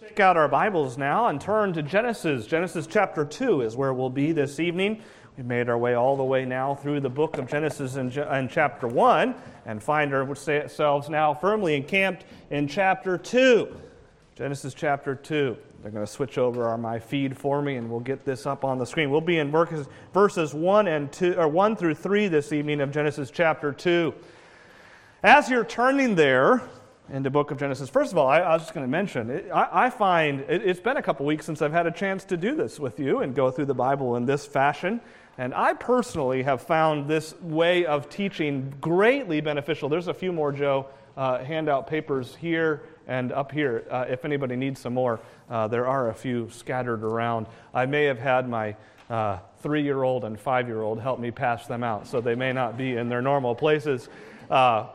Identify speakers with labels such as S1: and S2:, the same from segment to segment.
S1: take out our Bibles now and turn to Genesis. Genesis chapter 2 is where we'll be this evening. We've made our way all the way now through the book of Genesis in chapter 1 and find ourselves now firmly encamped in chapter 2. Genesis chapter 2. They're going to switch over my feed for me, and we'll get this up on the screen. We'll be in verses 1 and 2, or 1 through 3 this evening of Genesis chapter 2. As you're turning there, in the book of Genesis. First of all, I, I was just going to mention, it, I, I, find it, has been a couple weeks since I've had a chance to do this with you and go through the Bible in this fashion. And I personally have found this way of teaching greatly beneficial. There's a few more, Joe, uh, handout papers here and up here. Uh, if anybody needs some more, uh, there are a few scattered around. I may have had my uh, three year old and five year old help me pass them out, so they may not be in their normal places. Uh,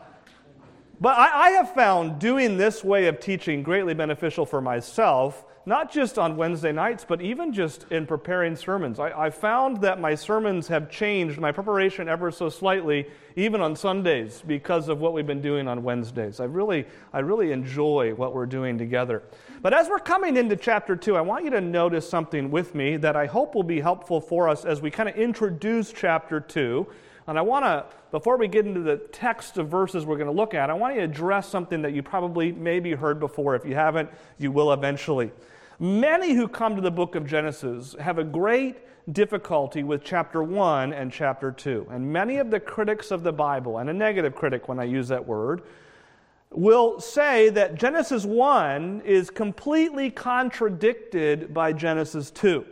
S1: but I, I, have found doing this way of teaching greatly beneficial for myself, not just on Wednesday nights, but even just in preparing sermons. I, I found that my sermons have changed, my preparation ever so slightly, even on Sundays, because of what we've been doing on Wednesdays. I really, I really enjoy what we're doing together. But as we're coming into chapter 2, I want you to notice something with me that I hope will be helpful for us as we kind of introduce chapter 2. And I want to, before we get into the text of verses we're going to look at, I want to address something that you probably maybe heard before. If you haven't, you will eventually. Many who come to the book of Genesis have a great difficulty with chapter 1 and chapter 2. And many of the critics of the Bible, and a negative critic when I use that word, will say that Genesis 1 is completely contradicted by Genesis 2.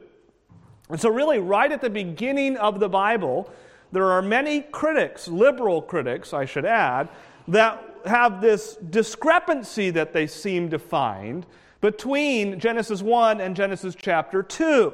S1: And so, really, right at the beginning of the Bible, there are many critics, liberal critics, I should add, that have this discrepancy that they seem to find between Genesis 1 and Genesis chapter 2.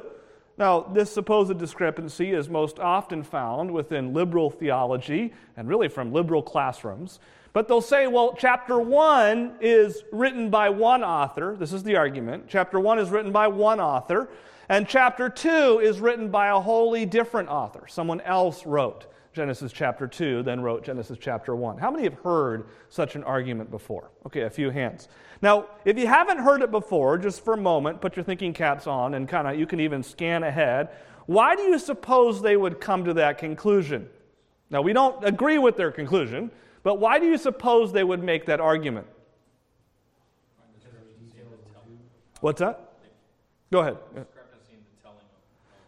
S1: Now, this supposed discrepancy is most often found within liberal theology and really from liberal classrooms. But they'll say, well, chapter 1 is written by one author. This is the argument. Chapter 1 is written by one author. And chapter 2 is written by a wholly different author. Someone else wrote Genesis chapter 2, then wrote Genesis chapter 1. How many have heard such an argument before? Okay, a few hands. Now, if you haven't heard it before, just for a moment, put your thinking caps on and kind of you can even scan ahead. Why do you suppose they would come to that conclusion? Now, we don't agree with their conclusion, but why do you suppose they would make that argument? What's that? Go ahead.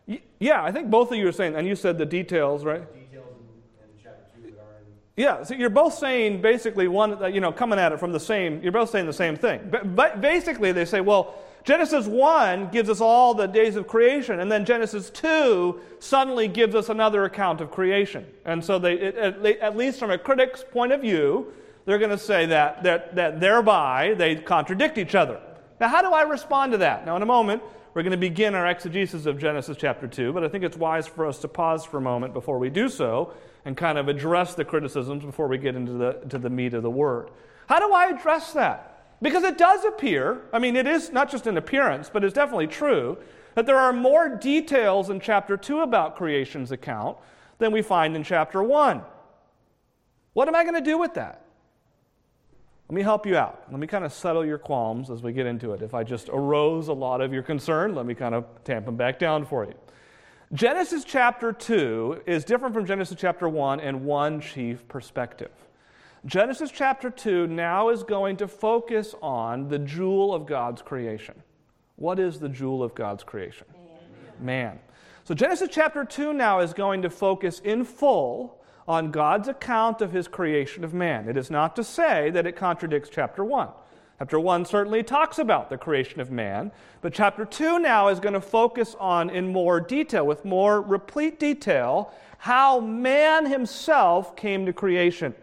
S1: Yeah, I think both of you are saying, and you said the details, right? Details in, chapter two that are in. Yeah, so you're both saying basically one, uh, you know, coming at it from the same, you're both saying the same thing. But, but basically, they say, well, Genesis 1 gives us all the days of creation, and then Genesis 2 suddenly gives us another account of creation. And so, they, it, at least from a critic's point of view, they're going to say that, that, that thereby they contradict each other. Now, how do I respond to that? Now, in a moment, we're going to begin our exegesis of Genesis chapter 2, but I think it's wise for us to pause for a moment before we do so and kind of address the criticisms before we get into the, to the meat of the word. How do I address that? Because it does appear, I mean, it is not just an appearance, but it's definitely true, that there are more details in chapter 2 about creation's account than we find in chapter 1. What am I going to do with that? Let me help you out. Let me kind of settle your qualms as we get into it. If I just arose a lot of your concern, let me kind of tamp them back down for you. Genesis chapter 2 is different from Genesis chapter 1 in one chief perspective. Genesis chapter 2 now is going to focus on the jewel of God's creation. What is the jewel of God's creation? Man. Man. So Genesis chapter 2 now is going to focus in full on God's account of his creation of man. It is not to say that it contradicts chapter 1. Chapter 1 certainly talks about the creation of man, but chapter 2 now is going to focus on, in more detail, with more replete detail, how man himself came to creation.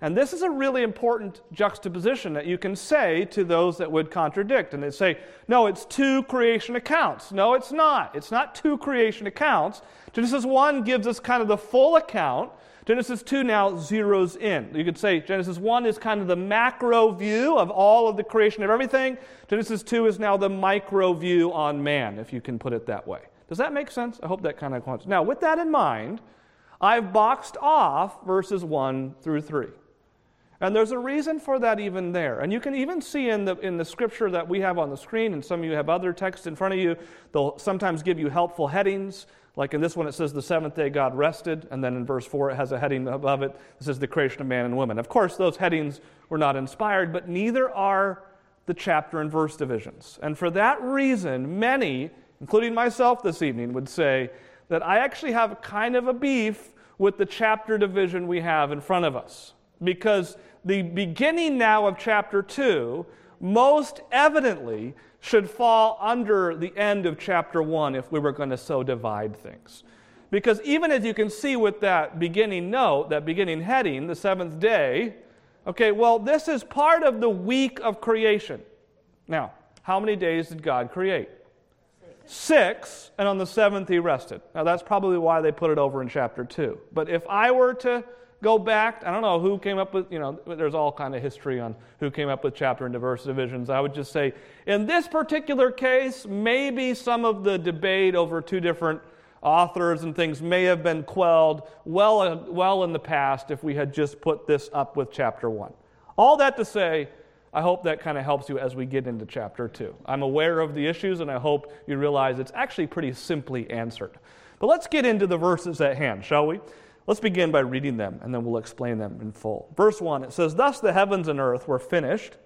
S1: And this is a really important juxtaposition that you can say to those that would contradict. And they say, no, it's two creation accounts. No, it's not. It's not two creation accounts. Genesis 1 gives us kind of the full account Genesis 2 now zeroes in. You could say Genesis 1 is kind of the macro view of all of the creation of everything. Genesis 2 is now the micro view on man, if you can put it that way. Does that make sense? I hope that kind of quants. Now, with that in mind, I've boxed off verses 1 through 3. And there's a reason for that even there. And you can even see in the, in the scripture that we have on the screen, and some of you have other texts in front of you, they'll sometimes give you helpful headings. Like in this one, it says the seventh day God rested, and then in verse 4, it has a heading above it. This is the creation of man and woman. Of course, those headings were not inspired, but neither are the chapter and verse divisions. And for that reason, many, including myself this evening, would say that I actually have kind of a beef with the chapter division we have in front of us. Because the beginning now of chapter 2 most evidently should fall under the end of chapter 1 if we were going to so divide things. Because even as you can see with that beginning note, that beginning heading, the seventh day, okay, well, this is part of the week of creation. Now, how many days did God create? Six. Six, and on the seventh he rested. Now, that's probably why they put it over in chapter 2. But if I were to go back. I don't know who came up with, you know, there's all kind of history on who came up with chapter and diverse divisions. I would just say, in this particular case, maybe some of the debate over two different authors and things may have been quelled well, well in the past if we had just put this up with chapter one. All that to say, I hope that kind of helps you as we get into chapter two. I'm aware of the issues, and I hope you realize it's actually pretty simply answered. But let's get into the verses at hand, shall we? Let's begin by reading them, and then we'll explain them in full. Verse 1 it says, Thus the heavens and earth were finished,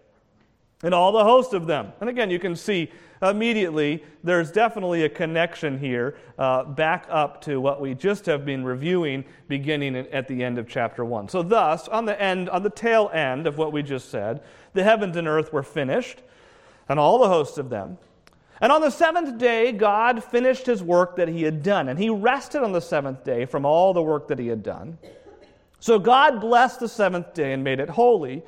S1: and all the host of them. And again, you can see immediately there's definitely a connection here uh, back up to what we just have been reviewing beginning at the end of chapter 1. So, thus, on the end, on the tail end of what we just said, the heavens and earth were finished, and all the hosts of them. And on the seventh day, God finished his work that he had done, and he rested on the seventh day from all the work that he had done. So God blessed the seventh day and made it holy,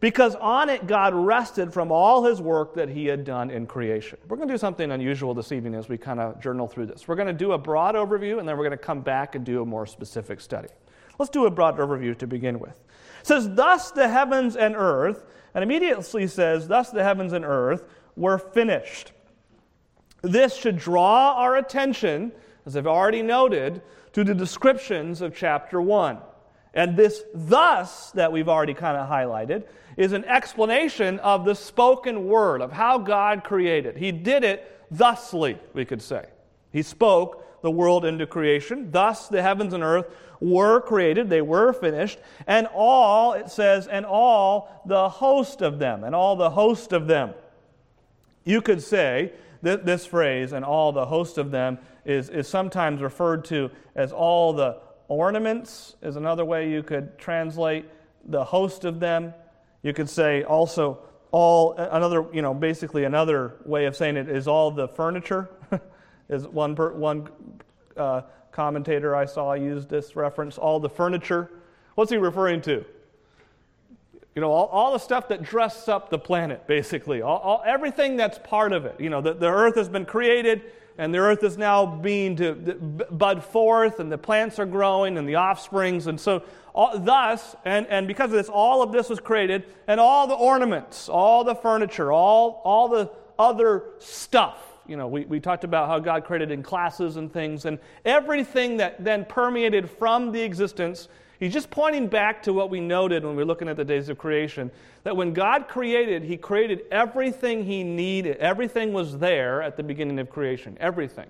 S1: because on it God rested from all his work that he had done in creation. We're going to do something unusual this evening as we kind of journal through this. We're going to do a broad overview, and then we're going to come back and do a more specific study. Let's do a broad overview to begin with. It says, Thus the heavens and earth, and immediately says, Thus the heavens and earth were finished. This should draw our attention, as I've already noted, to the descriptions of chapter 1. And this thus that we've already kind of highlighted is an explanation of the spoken word, of how God created. He did it thusly, we could say. He spoke the world into creation. Thus the heavens and earth were created, they were finished, and all, it says, and all the host of them, and all the host of them. You could say this phrase, and all the host of them, is, is sometimes referred to as all the ornaments, is another way you could translate the host of them. You could say also all, another, you know, basically another way of saying it is all the furniture, is one, per, one uh, commentator I saw used this reference, all the furniture. What's he referring to? You know, all, all the stuff that dresses up the planet, basically. All, all, everything that's part of it. You know, the, the earth has been created, and the earth is now being to bud forth, and the plants are growing, and the offsprings. And so, all, thus, and, and because of this, all of this was created, and all the ornaments, all the furniture, all, all the other stuff. You know, we, we talked about how God created in classes and things, and everything that then permeated from the existence He's just pointing back to what we noted when we are looking at the days of creation that when God created, He created everything He needed. Everything was there at the beginning of creation. Everything.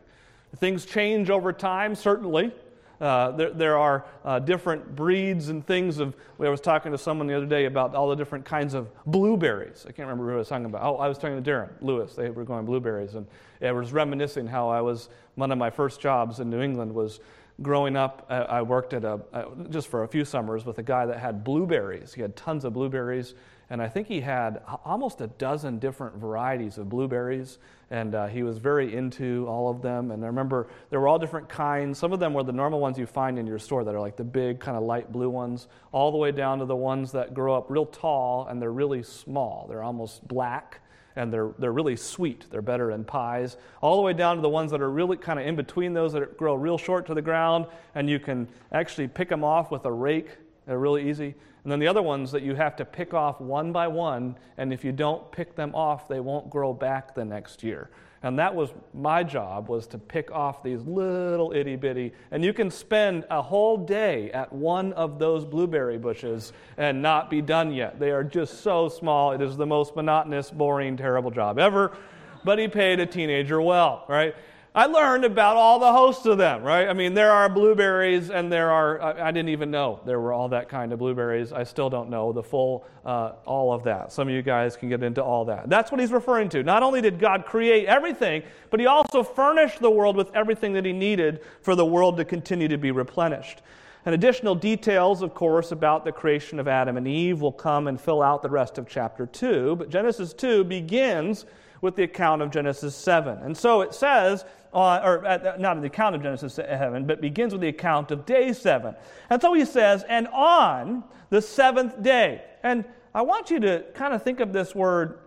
S1: Things change over time, certainly. Uh, there, there, are uh, different breeds and things of. I was talking to someone the other day about all the different kinds of blueberries. I can't remember who I was talking about. Oh, I was talking to Darren Lewis. They were going blueberries, and I was reminiscing how I was one of my first jobs in New England was growing up, I worked at a, uh, just for a few summers with a guy that had blueberries. He had tons of blueberries, and I think he had almost a dozen different varieties of blueberries, and uh, he was very into all of them. And I remember there were all different kinds. Some of them were the normal ones you find in your store that are like the big, kind of light blue ones, all the way down to the ones that grow up real tall and they're really small. They're almost black and they're, they're really sweet. They're better in pies. All the way down to the ones that are really kind of in between those that grow real short to the ground, and you can actually pick them off with a rake They're really easy. And then the other ones that you have to pick off one by one, and if you don't pick them off, they won't grow back the next year. And that was my job was to pick off these little itty bitty. And you can spend a whole day at one of those blueberry bushes and not be done yet. They are just so small. It is the most monotonous, boring, terrible job ever. But he paid a teenager well, right? I learned about all the hosts of them, right? I mean, there are blueberries, and there are, I, didn't even know there were all that kind of blueberries. I still don't know the full, uh, all of that. Some of you guys can get into all that. That's what he's referring to. Not only did God create everything, but he also furnished the world with everything that he needed for the world to continue to be replenished. And additional details, of course, about the creation of Adam and Eve will come and fill out the rest of chapter 2. But Genesis 2 begins with the account of Genesis 7. And so it says, uh, or uh, not the account of Genesis 7, but begins with the account of day 7. And so he says, and on the seventh day. And I want you to kind of think of this word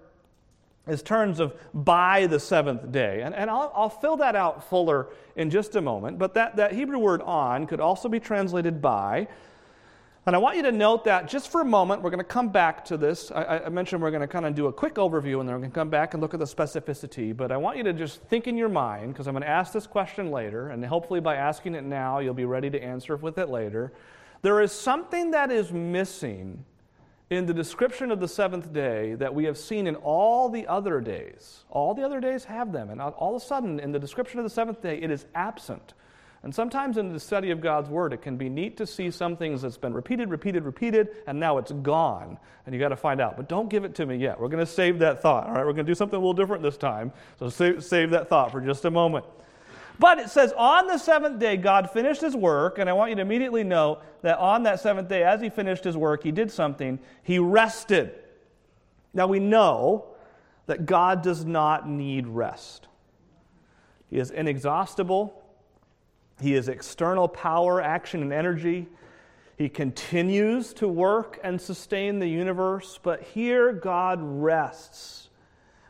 S1: as terms of by the seventh day. And, and I'll, I'll fill that out fuller in just a moment. But that, that Hebrew word on could also be translated by. And I want you to note that just for a moment, we're going to come back to this. I, I mentioned we're going to kind of do a quick overview and then we're going to come back and look at the specificity. But I want you to just think in your mind, because I'm going to ask this question later, and hopefully by asking it now, you'll be ready to answer with it later. There is something that is missing in the description of the seventh day that we have seen in all the other days. All the other days have them, and all of a sudden, in the description of the seventh day, it is absent. And sometimes in the study of God's Word, it can be neat to see some things that's been repeated, repeated, repeated, and now it's gone. And you got to find out. But don't give it to me yet. We're going to save that thought. All right, we're going to do something a little different this time. So save, save that thought for just a moment. But it says, on the seventh day, God finished his work. And I want you to immediately know that on that seventh day, as he finished his work, he did something. He rested. Now we know that God does not need rest, he is inexhaustible. He is external power, action, and energy. He continues to work and sustain the universe, but here God rests.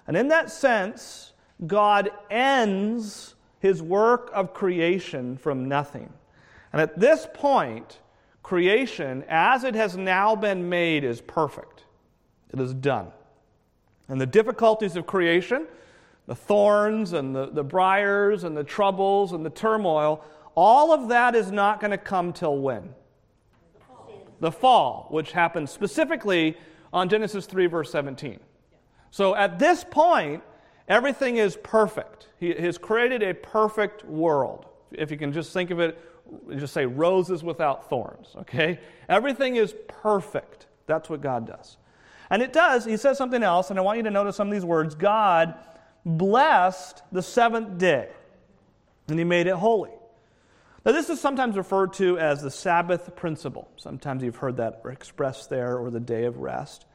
S1: And in that sense, God ends his work of creation from nothing. And at this point, creation, as it has now been made, is perfect. It is done. And the difficulties of creation, the thorns and the, the briars and the troubles and the turmoil, all of that is not going to come till when? The fall. which happens specifically on Genesis 3, verse 17. So at this point, everything is perfect. He has created a perfect world. If you can just think of it, just say roses without thorns, okay? Everything is perfect. That's what God does. And it does, he says something else, and I want you to notice some of these words. God blessed the seventh day, and he made it holy. Now, this is sometimes referred to as the Sabbath principle. Sometimes you've heard that expressed there, or the day of rest.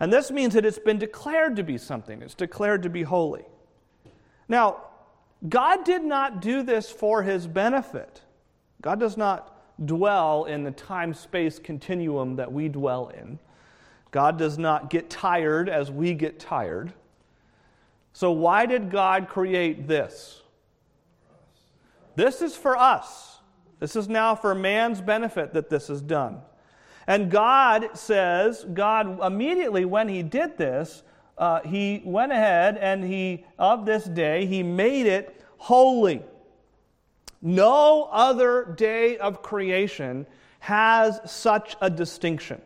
S1: And this means that it's been declared to be something, it's declared to be holy. Now, God did not do this for his benefit. God does not dwell in the time space continuum that we dwell in. God does not get tired as we get tired. So, why did God create this? This is for us. This is now for man's benefit that this is done. And God says, God immediately when he did this, uh, he went ahead and he, of this day, he made it holy. No other day of creation has such a distinction.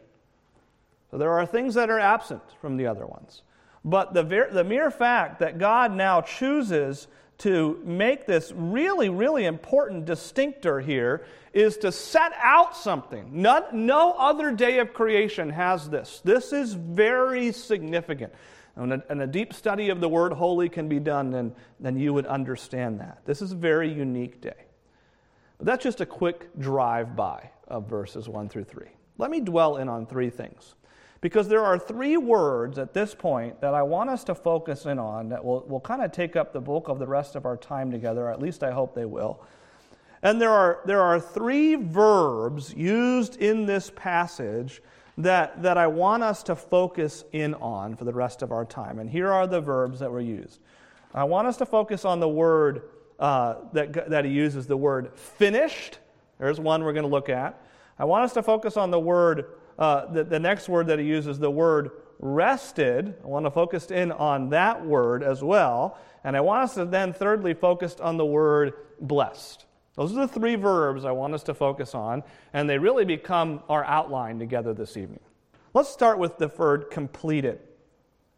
S1: So there are things that are absent from the other ones. But the, ver- the mere fact that God now chooses to make this really, really important distinctor here is to set out something. No, other day of creation has this. This is very significant. And a, and a, deep study of the word holy can be done, then, then you would understand that. This is a very unique day. But that's just a quick drive by of verses 1 through 3. Let me dwell in on three things. Because there are three words at this point that I want us to focus in on that will, will kind of take up the bulk of the rest of our time together, at least I hope they will. And there are, there are three verbs used in this passage that, that I want us to focus in on for the rest of our time. And here are the verbs that were used. I want us to focus on the word uh, that, that he uses, the word finished. There's one we're going to look at. I want us to focus on the word, uh, the, the next word that he uses, the word rested. I want to focus in on that word as well. And I want us to then, thirdly, focus on the word blessed. Those are the three verbs I want us to focus on, and they really become our outline together this evening. Let's start with the word completed.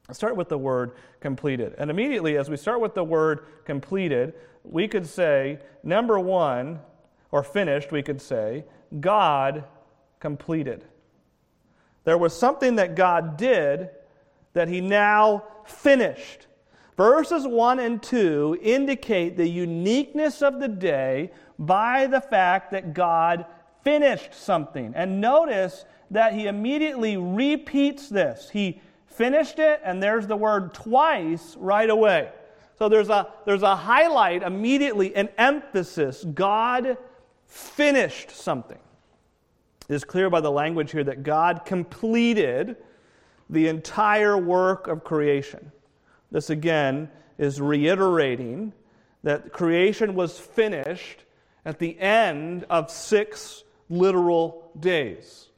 S1: Let's start with the word completed. And immediately, as we start with the word completed, we could say, number one, or finished, we could say, God completed. There was something that God did that He now finished. Verses 1 and 2 indicate the uniqueness of the day by the fact that God finished something. And notice that He immediately repeats this. He finished it, and there's the word twice right away. So there's a, there's a highlight immediately, an emphasis. God finished something. It is clear by the language here that God completed the entire work of creation. This again is reiterating that creation was finished at the end of six literal days.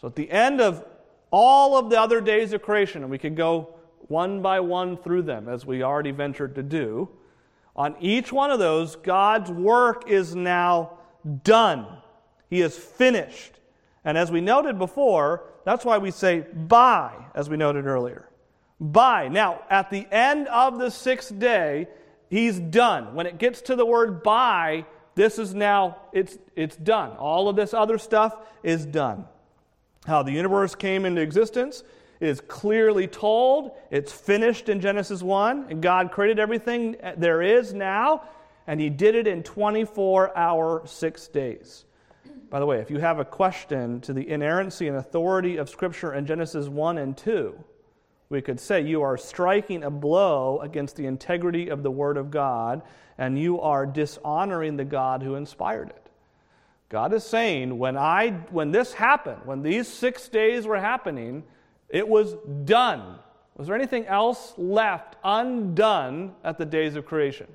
S1: So at the end of all of the other days of creation, and we could go one by one through them as we already ventured to do, on each one of those, God's work is now done. He is finished. And as we noted before, that's why we say by, as we noted earlier. By. Now, at the end of the sixth day, he's done. When it gets to the word by, this is now, it's, it's done. All of this other stuff is done. How the universe came into existence is clearly told. It's finished in Genesis 1, and God created everything there is now, and He did it in 24 hour, six days. By the way, if you have a question to the inerrancy and authority of Scripture in Genesis 1 and 2, we could say you are striking a blow against the integrity of the Word of God, and you are dishonoring the God who inspired it. God is saying, when, I, when this happened, when these six days were happening, it was done. Was there anything else left undone at the days of creation?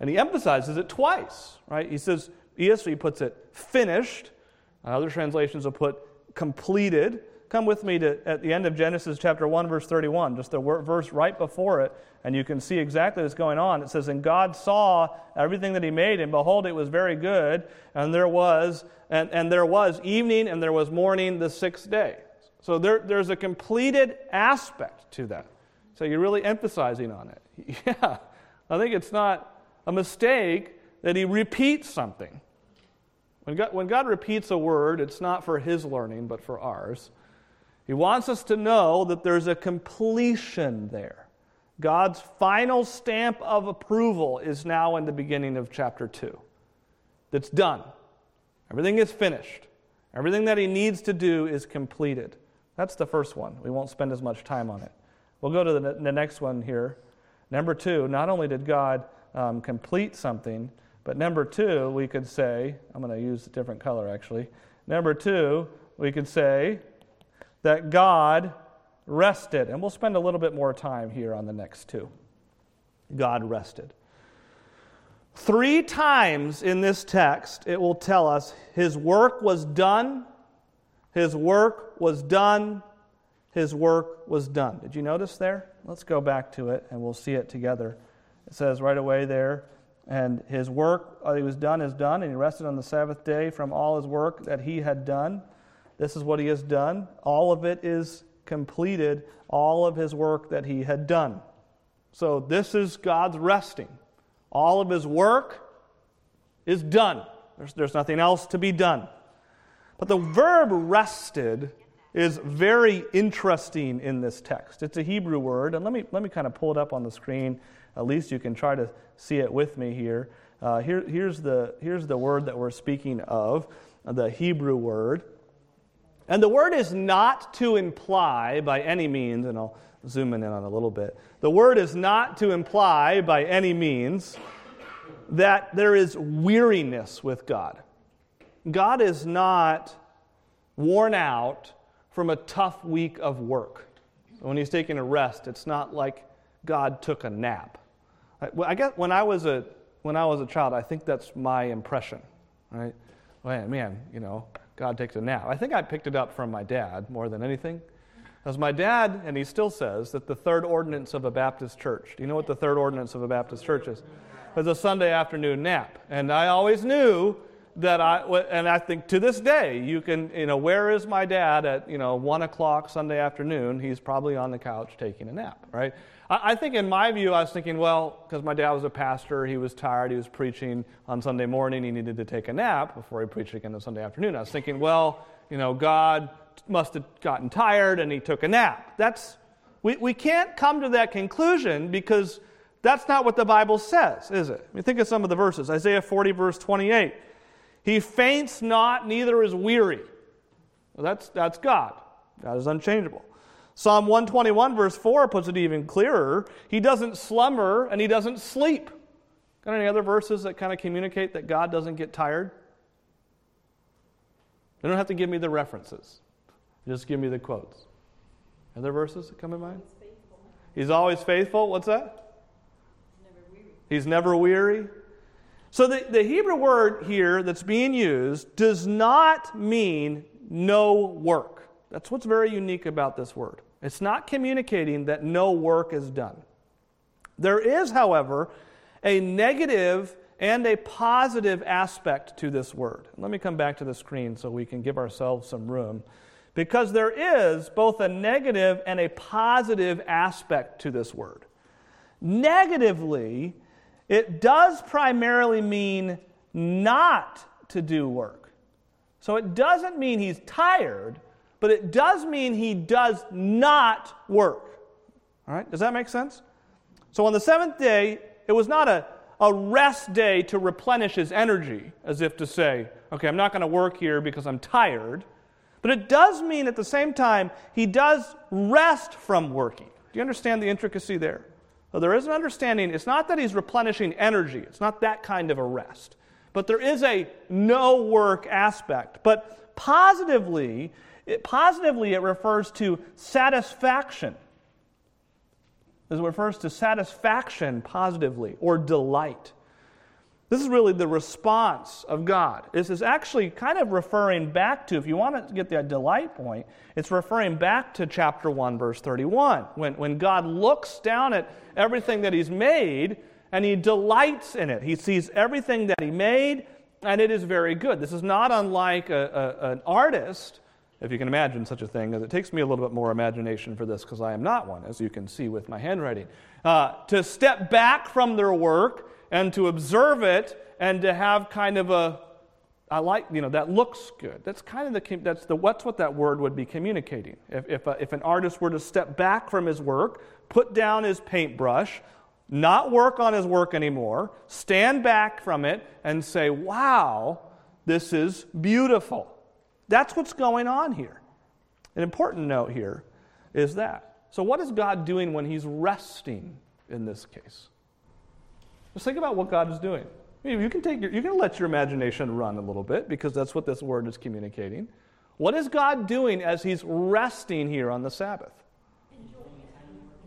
S1: And he emphasizes it twice, right? He says, ESV puts it finished. Uh, other translations will put completed. Come with me to at the end of Genesis chapter 1, verse 31, just the verse right before it, and you can see exactly what's going on. It says, And God saw everything that he made, and behold, it was very good, and there was, and, and there was evening and there was morning the sixth day. So there, there's a completed aspect to that. So you're really emphasizing on it. Yeah, I think it's not a mistake that he repeats something. When God, when God repeats a word, it's not for his learning, but for ours. He wants us to know that there's a completion there. God's final stamp of approval is now in the beginning of chapter 2. That's done. Everything is finished. Everything that he needs to do is completed. That's the first one. We won't spend as much time on it. We'll go to the, the next one here. Number two, not only did God um, complete something, but number two, we could say, I'm going to use a different color actually. Number two, we could say that God rested. And we'll spend a little bit more time here on the next two. God rested. Three times in this text, it will tell us his work was done, his work was done, his work was done. Did you notice there? Let's go back to it and we'll see it together. It says right away there, and his work uh, he was done is done, and he rested on the Sabbath day from all his work that he had done. This is what he has done. All of it is completed, all of his work that he had done. So this is God's resting. All of his work is done. There's, there's nothing else to be done. But the verb rested is very interesting in this text. It's a Hebrew word, and let me, let me kind of pull it up on the screen at least you can try to see it with me here. Uh, here here's, the, here's the word that we're speaking of, the Hebrew word. And the word is not to imply by any means, and I'll zoom in on a little bit. The word is not to imply by any means that there is weariness with God. God is not worn out from a tough week of work. When he's taking a rest, it's not like God took a nap. I, I guess when I was a when I was a child, I think that's my impression, right? man, man, you know, God takes a nap. I think I picked it up from my dad more than anything. As my dad, and he still says, that the third ordinance of a Baptist church, do you know what the third ordinance of a Baptist church is? It's a Sunday afternoon nap. And I always knew that I, and I think to this day, you can, you know, where is my dad at, you know, one o'clock Sunday afternoon? He's probably on the couch taking a nap, right? I, I think in my view, I was thinking, well, because my dad was a pastor, he was tired, he was preaching on Sunday morning, he needed to take a nap before he preached again on Sunday afternoon. I was thinking, well, you know, God must have gotten tired and he took a nap. That's, we, we can't come to that conclusion because that's not what the Bible says, is it? I mean, think of some of the verses. Isaiah 40, verse 28. He faints not, neither is weary. Well, that's, that's God. God is unchangeable. Psalm 121, verse 4 puts it even clearer. He doesn't slumber and he doesn't sleep. Got any other verses that kind of communicate that God doesn't get tired? You don't have to give me the references. Just give me the quotes. Other verses that come in mind? He's always faithful. What's that? He's never weary. So the, the Hebrew word here that's being used does not mean no work. That's what's very unique about this word. It's not communicating that no work is done. There is, however, a negative and a positive aspect to this word. Let me come back to the screen so we can give ourselves some room. Because there is both a negative and a positive aspect to this word. Negatively, it does primarily mean not to do work. So it doesn't mean he's tired, but it does mean he does not work. All right, does that make sense? So on the seventh day, it was not a, a rest day to replenish his energy, as if to say, okay, I'm not going to work here because I'm tired. But it does mean at the same time, he does rest from working. Do you understand the intricacy there? So there is an understanding, it's not that he's replenishing energy, it's not that kind of a rest. But there is a no work aspect. But positively, it, positively, it refers to satisfaction. It refers to satisfaction positively or delight. This is really the response of God. This is actually kind of referring back to, if you want to get the delight point, it's referring back to chapter 1, verse 31, when, when God looks down at everything that He's made and He delights in it. He sees everything that He made and it is very good. This is not unlike a, a, an artist, if you can imagine such a thing. It takes me a little bit more imagination for this because I am not one, as you can see with my handwriting. Uh, to step back from their work and to observe it and to have kind of a I like, you know, that looks good. That's kind of the, that's the, what's what that word would be communicating. If, if, a, if an artist were to step back from his work, put down his paintbrush, not work on his work anymore, stand back from it and say, wow, this is beautiful. That's what's going on here. An important note here is that. So, what is God doing when He's resting in this case? Just think about what God is doing. You can, take your, you can let your imagination run a little bit because that's what this word is communicating. What is God doing as He's resting here on the Sabbath?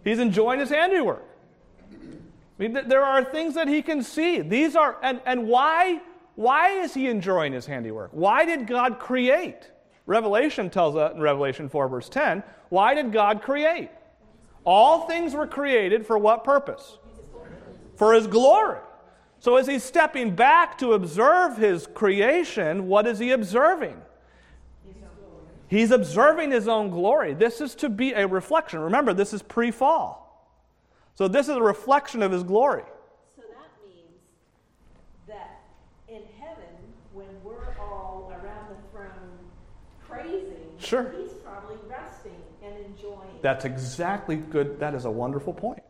S1: He's enjoying His handiwork. I mean, there are things that He can see. These are, and, and why, why is He enjoying His handiwork? Why did God create? Revelation tells us in Revelation 4, verse 10, why did God create? All things were created for what purpose? For His glory. So, as he's stepping back to observe his creation, what is he observing? He's observing his own glory. This is to be a reflection. Remember, this is pre fall. So, this is a reflection of his glory.
S2: So, that means that in heaven, when we're all around the throne praising,
S1: sure.
S2: he's probably resting and enjoying.
S1: That's exactly good. That is a wonderful point.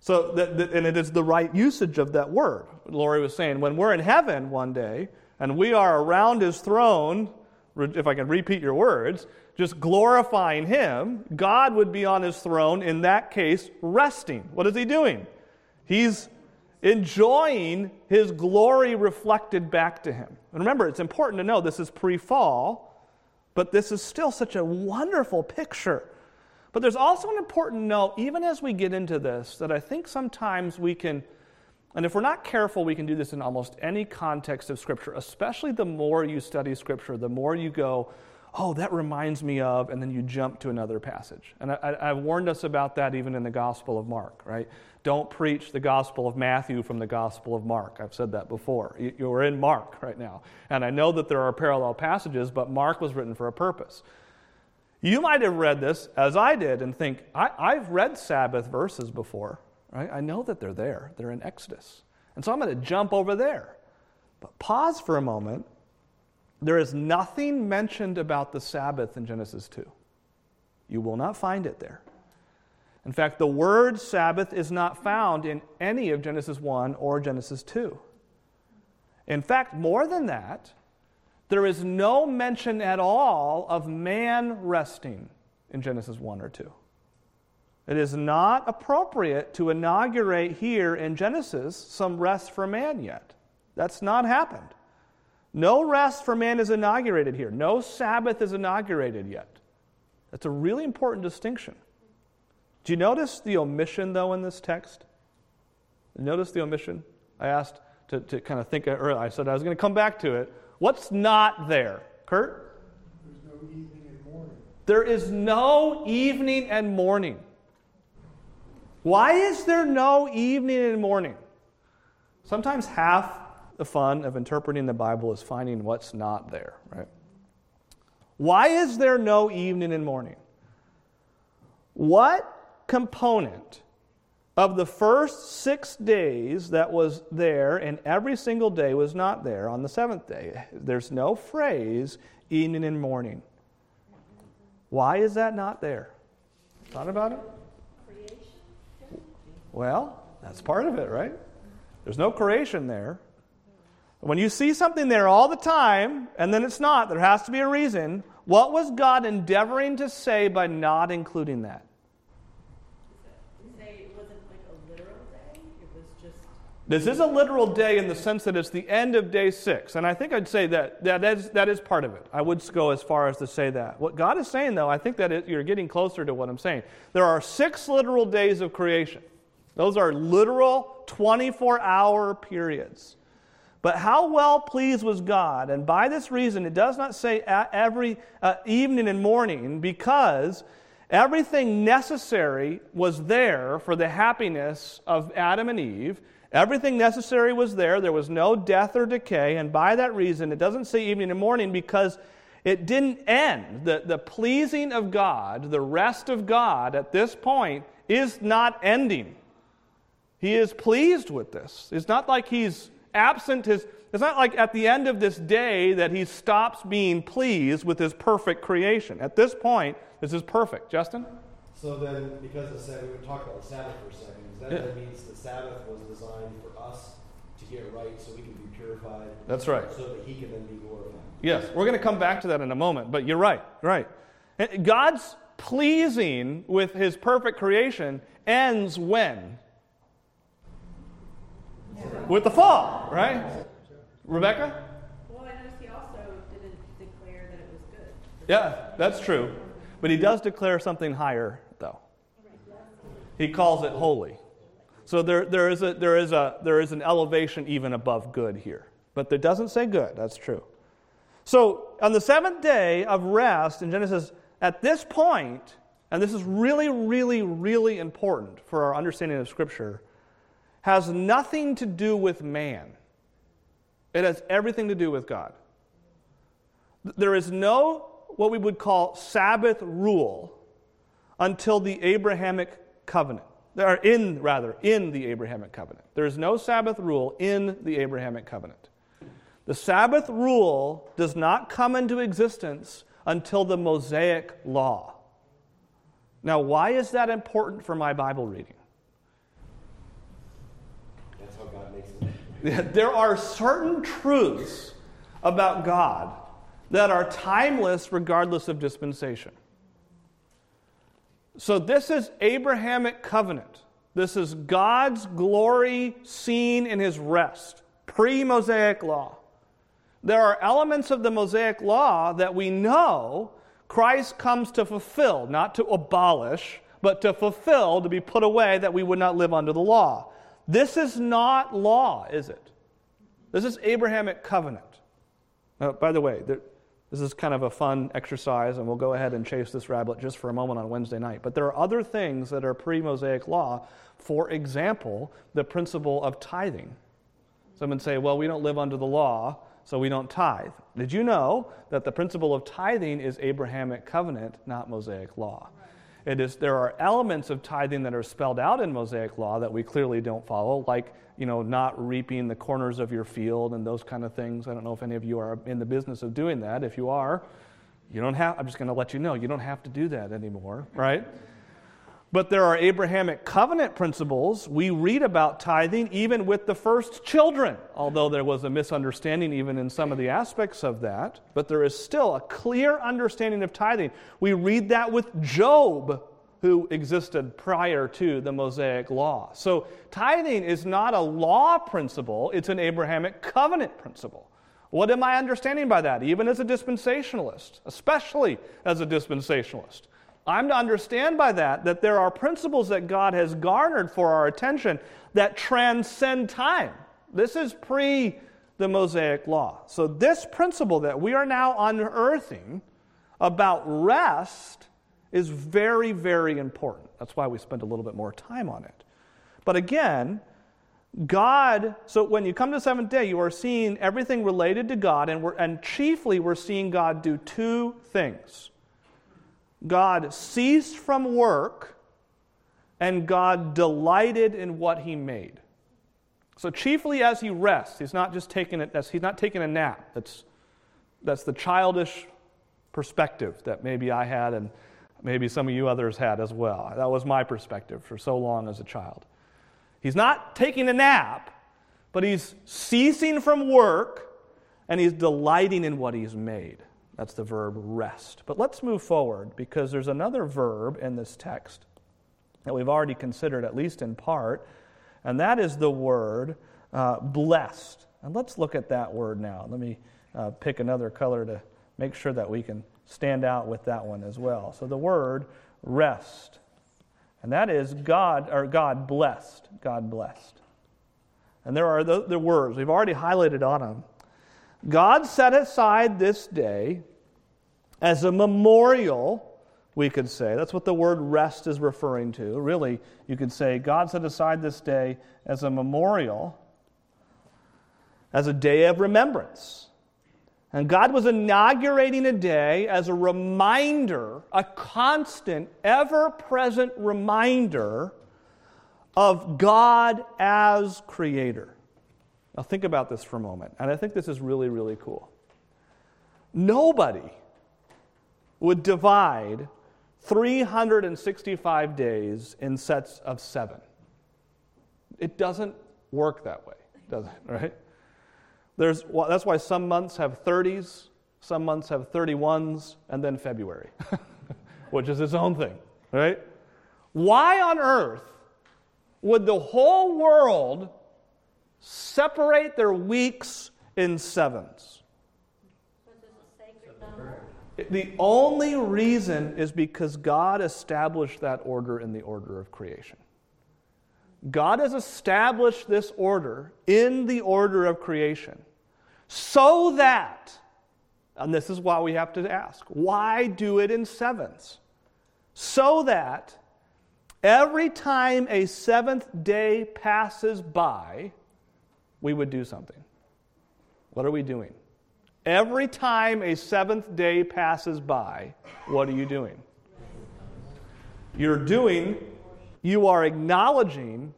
S1: So, that, that, and it is the right usage of that word. Lori was saying, when we're in heaven one day and we are around his throne, if I can repeat your words, just glorifying him, God would be on his throne, in that case, resting. What is he doing? He's enjoying his glory reflected back to him. And remember, it's important to know this is pre fall, but this is still such a wonderful picture but there's also an important note, even as we get into this, that I think sometimes we can And if we're not careful, we can do this in almost any context of Scripture, especially the more you study Scripture, the more you go, oh, that reminds me of, and then you jump to another passage. And I, have warned us about that even in the Gospel of Mark, right? Don't preach the Gospel of Matthew from the Gospel of Mark. I've said that before. You're in Mark right now. And I know that there are parallel passages, but Mark was written for a purpose. You might have read this as I did and think, I, have read Sabbath verses before. Right? I know that they're there, they're in Exodus. And so I'm going to jump over there. But pause for a moment. There is nothing mentioned about the Sabbath in Genesis 2. You will not find it there. In fact, the word Sabbath is not found in any of Genesis 1 or Genesis 2. In fact, more than that, there is no mention at all of man resting in Genesis 1 or 2. It is not appropriate to inaugurate here in Genesis some rest for man yet. That's not happened. No rest for man is inaugurated here. No Sabbath is inaugurated yet. That's a really important distinction. Do you notice the omission, though, in this text? Notice the omission? I asked to, to kind of think earlier. I said I was going to come back to it. What's not there? Kurt?
S3: There's no evening and morning.
S1: There is no evening and morning. Why is there no evening and morning? Sometimes half the fun of interpreting the Bible is finding what's not there, right? Why is there no evening and morning? What component of the first six days that was there and every single day was not there on the seventh day? There's no phrase evening and morning. Why is that not there? Thought about it? Well, that's part of it, right? There's no creation there. When you see something there all the time and then it's not, there has to be a reason. What was God endeavoring to say by not including that? This is a literal day in the sense that it's the end of day six. And I think I'd say that that is, that is part of it. I would go as far as to say that. What God is saying, though, I think that it, you're getting closer to what I'm saying. There are six literal days of creation, those are literal 24 hour periods. But how well pleased was God? And by this reason, it does not say every uh, evening and morning because everything necessary was there for the happiness of Adam and Eve. Everything necessary was there. There was no death or decay. And by that reason, it doesn't say evening and morning because it didn't end. The, the pleasing of God, the rest of God at this point, is not ending. He is pleased with this. It's not like he's absent his it's not like at the end of this day that he stops being pleased with his perfect creation. At this point, this is perfect. Justin?
S4: So then, because of Sabbath, we would talk about the Sabbath for a second. That, yeah. means the Sabbath was designed for us to get right so we can be purified.
S1: That's right.
S4: So that he can then be glorified.
S1: Yes, we're going to come back to that in a moment, but you're right, right. Eh, God's pleasing with his perfect creation ends when? with the fall, right? Rebecca?
S2: Well, I noticed he also didn't declare that it was good.
S1: Yeah, that's true. But he does declare something higher, though. He calls it holy. So there, there, is a, there, is a, there is an elevation even above good here. But it doesn't say good, that's true. So on the seventh day of rest in Genesis, at this point, and this is really, really, really important for our understanding of Scripture, has nothing to do with man, it has everything to do with God. There is no what we would call Sabbath rule until the Abrahamic covenant. There are in rather in the Abrahamic covenant. There is no Sabbath rule in the Abrahamic covenant. The Sabbath rule does not come into existence until the Mosaic law. Now, why is that important for my Bible reading? That's how God makes it. There are certain truths about God that are timeless regardless of dispensation. So, this is Abrahamic covenant. This is God's glory seen in his rest, pre Mosaic law. There are elements of the Mosaic law that we know Christ comes to fulfill, not to abolish, but to fulfill, to be put away, that we would not live under the law. This is not law, is it? This is Abrahamic covenant. Now, by the way, there, this is kind of a fun exercise, and we'll go ahead and chase this rabbit just for a moment on Wednesday night. But there are other things that are pre Mosaic law. For example, the principle of tithing. Some would say, well, we don't live under the law, so we don't tithe. Did you know that the principle of tithing is Abrahamic covenant, not Mosaic law? It is, there are elements of tithing that are spelled out in Mosaic law that we clearly don't follow, like you know, not reaping the corners of your field and those kind of things. I don't know if any of you are in the business of doing that. If you are, you don't have, I'm just going to let you know, you don't have to do that anymore, right? But there are Abrahamic covenant principles. We read about tithing even with the first children, although there was a misunderstanding even in some of the aspects of that. But there is still a clear understanding of tithing. We read that with Job who existed prior to the Mosaic law. So tithing is not a law principle, it's an Abrahamic covenant principle. What am I understanding by that, even as a dispensationalist, especially as a dispensationalist? I'm to understand by that that there are principles that God has garnered for our attention that transcend time. This is pre the Mosaic law. So, this principle that we are now unearthing about rest is very, very important. That's why we spend a little bit more time on it. But again, God, so when you come to seventh day, you are seeing everything related to God, and, we're, and chiefly we're seeing God do two things God ceased from work, and God delighted in what He made. So, chiefly as He rests, He's not just taking it, He's not taking a nap. That's, that's the childish perspective that maybe I had and maybe some of you others had as well. That was my perspective for so long as a child. He's not taking a nap, but he's ceasing from work and he's delighting in what he's made. That's the verb rest. But let's move forward because there's another verb in this text that we've already considered, at least in part, and that is the word uh, blessed. And let's look at that word now. Let me uh, pick another color to make sure that we can stand out with that one as well. So the word rest. And that is God, or God blessed. God blessed. And there are the, the words, we've already highlighted on them. God set aside this day as a memorial, we could say. That's what the word rest is referring to. Really, you could say God set aside this day as a memorial, as a day of remembrance. And God was inaugurating a day as a reminder, a constant, ever present reminder of God as creator. Now, think about this for a moment, and I think this is really, really cool. Nobody would divide 365 days in sets of seven. It doesn't work that way, does it, right? There's, well, that's why some months have 30s, some months have 31s, and then February, which is its own thing, right? Why on earth would the whole world separate their weeks in sevens? The only reason is because God established that order in the order of creation. God has established this order in the order of creation so that, and this is why we have to ask, why do it in sevens? So that every time a seventh day passes by, we would do something. What are we doing? Every time a seventh day passes by, what are you doing? You're doing, you are acknowledging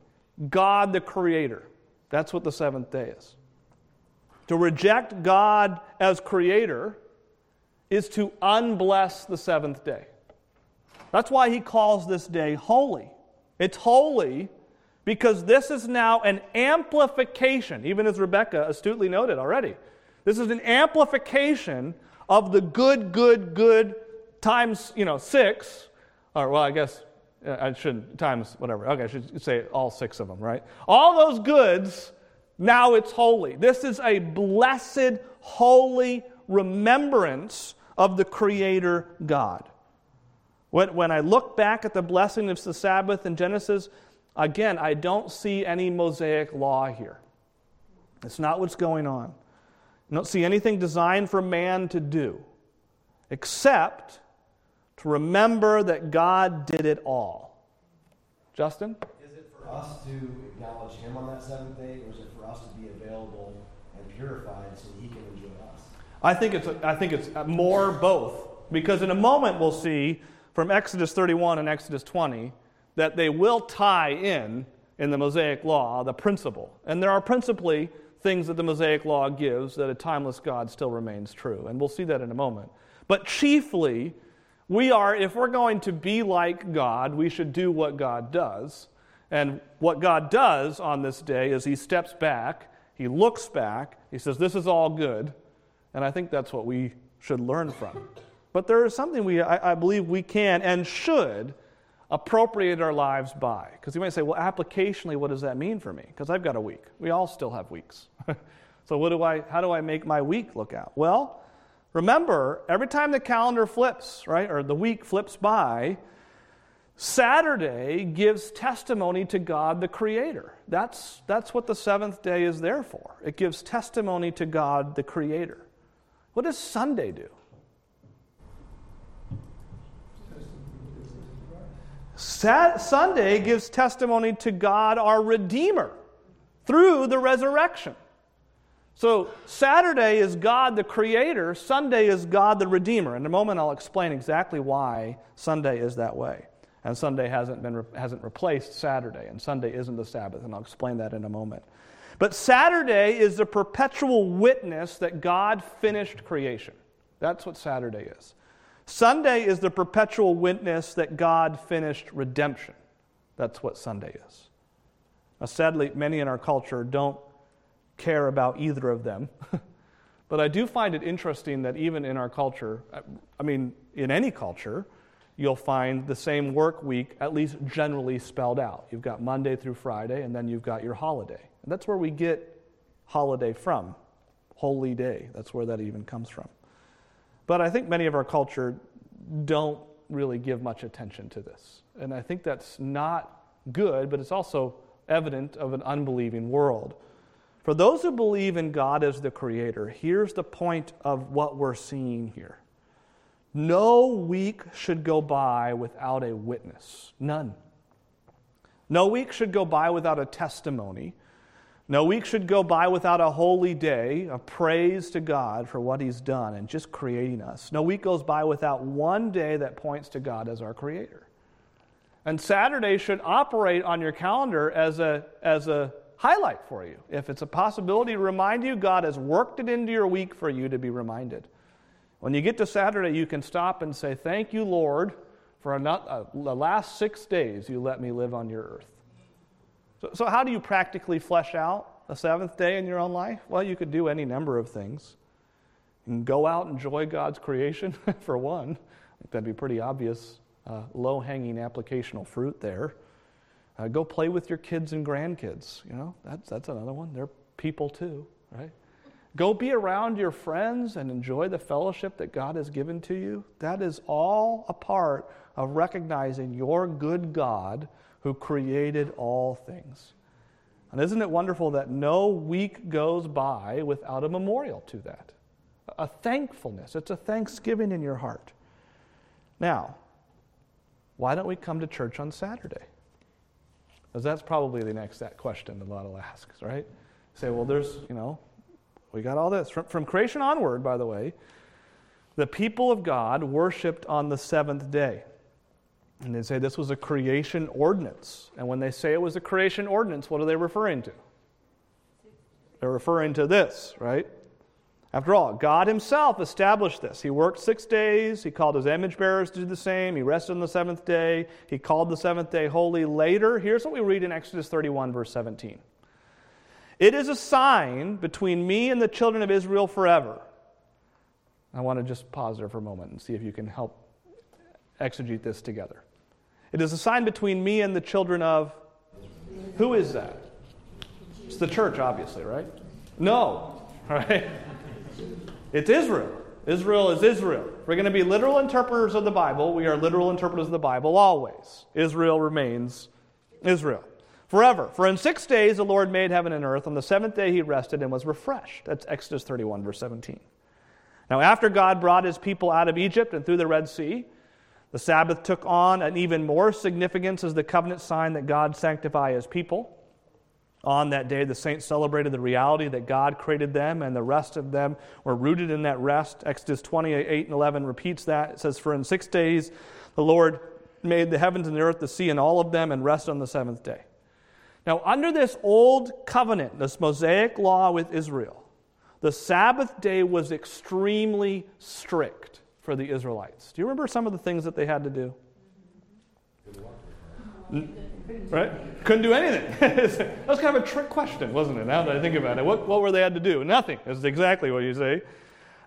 S1: God the Creator. That's what the seventh day is. To reject God as creator is to unbless the seventh day. That's why he calls this day holy. It's holy because this is now an amplification, even as Rebecca astutely noted already. This is an amplification of the good, good, good times, you know, six, or well, I guess uh, I shouldn't, times whatever. Okay, I should say all six of them, right? All those goods now it's holy. This is a blessed, holy remembrance of the Creator God. When, when I look back at the blessing of the Sabbath in Genesis, Again, I don't see any Mosaic law here. It's not what's going on. I don't see anything designed for man to do except to remember that God did it all. Justin?
S4: Is it for us to acknowledge Him on that seventh day, or is it for us to be available and purified so He can enjoy us?
S1: I think it's, I think it's more both. Because in a moment we'll see from Exodus 31 and Exodus 20 that they will tie in, in the Mosaic law, the principle. And there are principally things that the Mosaic law gives that a timeless God still remains true. And we'll see that in a moment. But chiefly, we are, if we're going to be like God, we should do what God does. And what God does on this day is He steps back, He looks back, He says, This is all good. And I think that's what we should learn from. But there is something we, I, I believe we can and should appropriate our lives by. Because you might say, well, applicationally, what does that mean for me? Because I've got a week. We all still have weeks. so what do I, how do I make my week look out? Well, remember, every time the calendar flips, right, or the week flips by, Saturday gives testimony to God the Creator. That's, that's what the seventh day is there for. It gives testimony to God the Creator. What does Sunday do? Sunday gives testimony to God, our Redeemer, through the resurrection. So, Saturday is God the Creator, Sunday is God the Redeemer. In a moment, I'll explain exactly why Sunday is that way. And Sunday hasn't, been, hasn't replaced Saturday, and Sunday isn't the Sabbath, and I'll explain that in a moment. But Saturday is the perpetual witness that God finished creation. That's what Saturday is. Sunday is the perpetual witness that God finished redemption. That's what Sunday is. Now, sadly, many in our culture don't care about either of them. but I do find it interesting that even in our culture, uh, I mean, in any culture, you'll find the same work week at least generally spelled out. You've got Monday through Friday, and then you've got your holiday. And that's where we get holiday from holy day. That's where that even comes from. But I think many of our culture don't really give much attention to this. And I think that's not good, but it's also evident of an unbelieving world. For those who believe in God as the Creator, here's the point of what we're seeing here. No week should go by without a witness. None. No week should go by without a testimony. No week should go by without a holy day of praise to God for what He's done and just creating us. No week goes by without one day that points to God as our Creator. And Saturday should operate on your calendar as a, as a highlight for you. If it's a possibility to remind you, God has worked it into your week for you to be reminded. When you get to Saturday, you can stop and say, Thank you, Lord, for uh, the last six days you let me live on your earth. So, so, how do you practically flesh out a seventh day in your own life? Well, you could do any number of things. You can go out and enjoy God's creation, for one. That'd be pretty obvious, uh, low hanging applicational fruit there. Uh, go play with your kids and grandkids. You know, that's, that's another one. They're people too, right? Go be around your friends and enjoy the fellowship that God has given to you. That is all a part of recognizing your good God who created all things. And isn't it wonderful that no week goes by without a memorial to that? A thankfulness. It's a thanksgiving in your heart. Now, why don't we come to church on Saturday? Because that's probably the next question a lot of asks, right? Say, well, there's, you know, we got all this. From, from creation onward, by the way, the people of God worshiped on the seventh day. And they say this was a creation ordinance. And when they say it was a creation ordinance, what are they referring to? They're referring to this, right? After all, God Himself established this. He worked six days. He called His image bearers to do the same. He rested on the seventh day. He called the seventh day holy. Later, here's what we read in Exodus 31, verse 17 It is a sign between me and the children of Israel forever. I want to just pause there for a moment and see if you can help exegete this together. It is a sign between me and the children of. Who is that? It's the church, obviously, right? No, right? It's Israel. Israel is Israel. we're going to be literal interpreters of the Bible. We are literal interpreters of the Bible always. Israel remains Israel. forever. For in six days the Lord made heaven and earth. On the seventh day he rested and was refreshed. That's Exodus 31, verse 17. Now, after God brought his people out of Egypt and through the Red Sea, the Sabbath took on an even more significance as the covenant sign that God sanctified his people. On that day, the saints celebrated the reality that God created them, and the rest of them were rooted in that rest. Exodus 28 and 11 repeats that. It says, For in six days the Lord made the heavens and the earth, the sea, and all of them, and rested on the seventh day. Now, under this old covenant, this Mosaic law with Israel, the Sabbath day was extremely strict for the Israelites. Do you remember some of the things that they had to do? Right? Couldn't do anything. that was kind of a trick question, wasn't it? Now that I think about it, what, what were they had to do? Nothing. Is exactly what you say.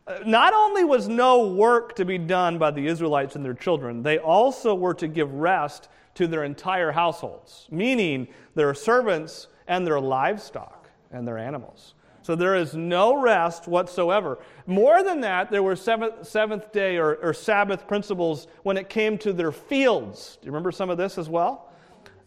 S1: Uh, not only was no work to be done by the Israelites and their children, they also were to give rest to their entire households, meaning their servants and their livestock and their animals. So there is no rest whatsoever. More than that, there were seventh, seventh day or, or Sabbath principles when it came to their fields. Do you remember some of this as well?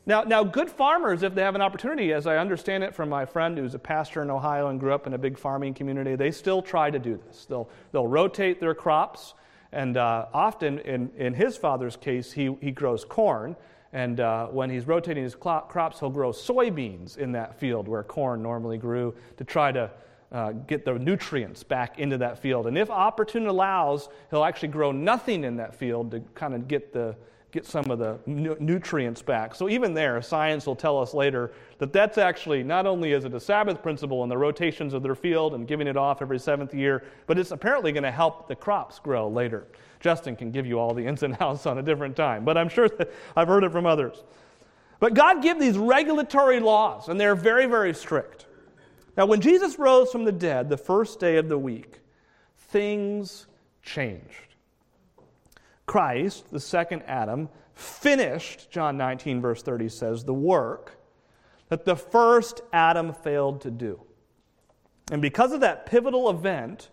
S1: Now, now, good farmers, if they have an opportunity, as I understand it from my friend who's a pastor in Ohio and grew up in a big farming community, they still try to do this. They'll, they'll rotate their crops, and uh, often, in, in his father's case, he, he grows corn. And uh, when he's rotating his crops, he'll grow soybeans in that field where corn normally grew to try to uh, get the nutrients back into that field. And if opportunity allows, he'll actually grow nothing in that field to kind of get the get some of the nu- nutrients back. So even there, science will tell us later that that's actually not only is it a Sabbath principle in the rotations of their field and giving it off every seventh year, but it's apparently going to help the crops grow later. Justin can give you all the ins and outs on a different time, but I'm sure that I've heard it from others. But God gave these regulatory laws, and they're very, very strict. Now, when Jesus rose from the dead the first day of the week, things changed. Christ, the second Adam, finished, John 19, verse 30 says, the work that the first Adam failed to do. And because of that pivotal event,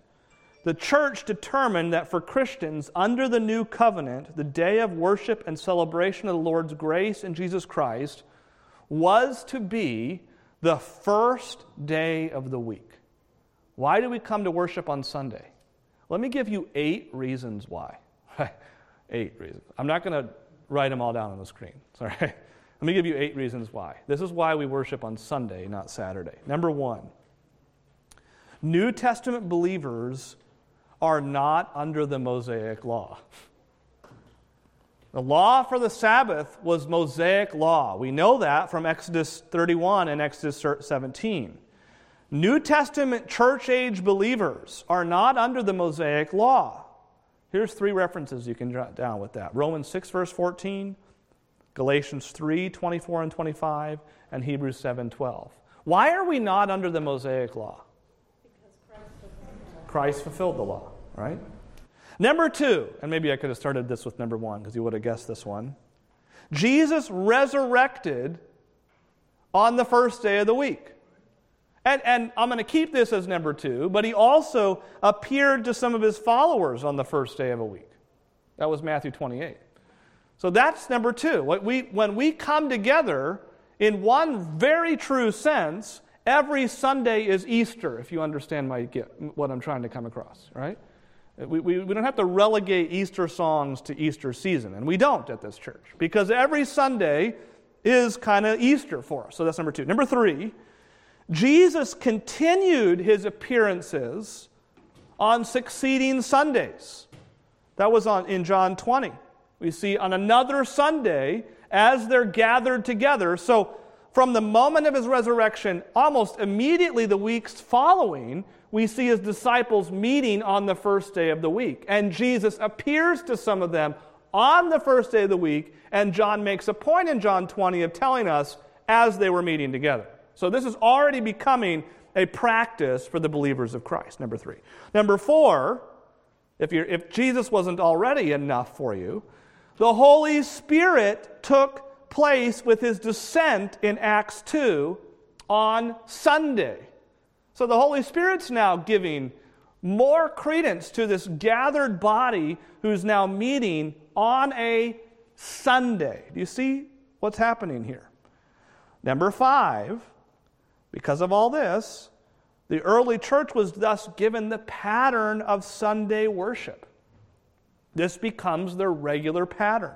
S1: the church determined that for Christians under the new covenant, the day of worship and celebration of the Lord's grace in Jesus Christ was to be the first day of the week. Why do we come to worship on Sunday? Let me give you eight reasons why. Eight reasons. I'm not going to write them all down on the screen. Sorry. Let me give you eight reasons why. This is why we worship on Sunday, not Saturday. Number one, New Testament believers are not under the Mosaic law. The law for the Sabbath was Mosaic law. We know that from Exodus 31 and Exodus 17. New Testament church age believers are not under the Mosaic law. Here's three references you can jot down with that Romans 6, verse 14, Galatians 3, 24 and 25, and Hebrews 7, 12. Why are we not under the Mosaic law? Because Christ fulfilled the law, right? Number two, and maybe I could have started this with number one because you would have guessed this one. Jesus resurrected on the first day of the week. And, and I'm going to keep this as number two, but he also appeared to some of his followers on the first day of a week. That was Matthew 28. So that's number two. We, when we come together in one very true sense, every Sunday is Easter, if you understand my, what I'm trying to come across, right? We, we, we don't have to relegate Easter songs to Easter season, and we don't at this church, because every Sunday is kind of Easter for us. So that's number two. Number three, Jesus continued his appearances on succeeding Sundays. That was on, in John 20. We see on another Sunday as they're gathered together. So, from the moment of his resurrection, almost immediately the weeks following, we see his disciples meeting on the first day of the week. And Jesus appears to some of them on the first day of the week, and John makes a point in John 20 of telling us as they were meeting together. So this is already becoming a practice for the believers of Christ, number three. Number four, if, if Jesus wasn't already enough for you, the Holy Spirit took place with his descent in Acts 2 on Sunday. So the Holy Spirit's now giving more credence to this gathered body who's now meeting on a Sunday. Do you see what's happening here? Number five, because of all this, the early church was thus given the pattern of Sunday worship. This becomes their regular pattern.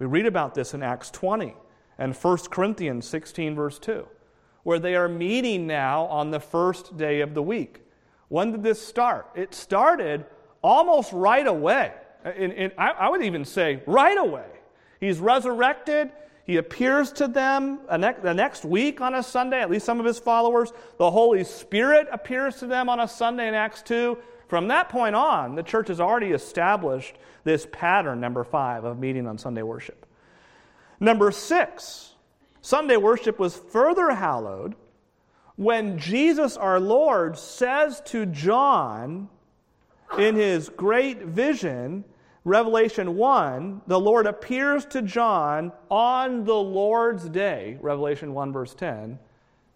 S1: We read about this in Acts 20 and 1 Corinthians 16, verse 2, where they are meeting now on the first day of the week. When did this start? It started almost right away. I, I would even say right away. He's resurrected. He appears to them the next week on a Sunday, at least some of his followers. The Holy Spirit appears to them on a Sunday in Acts 2. From that point on, the church has already established this pattern, number five, of meeting on Sunday worship. Number six, Sunday worship was further hallowed when Jesus our Lord says to John in his great vision, Revelation 1, the Lord appears to John on the Lord's day, Revelation 1, verse 10.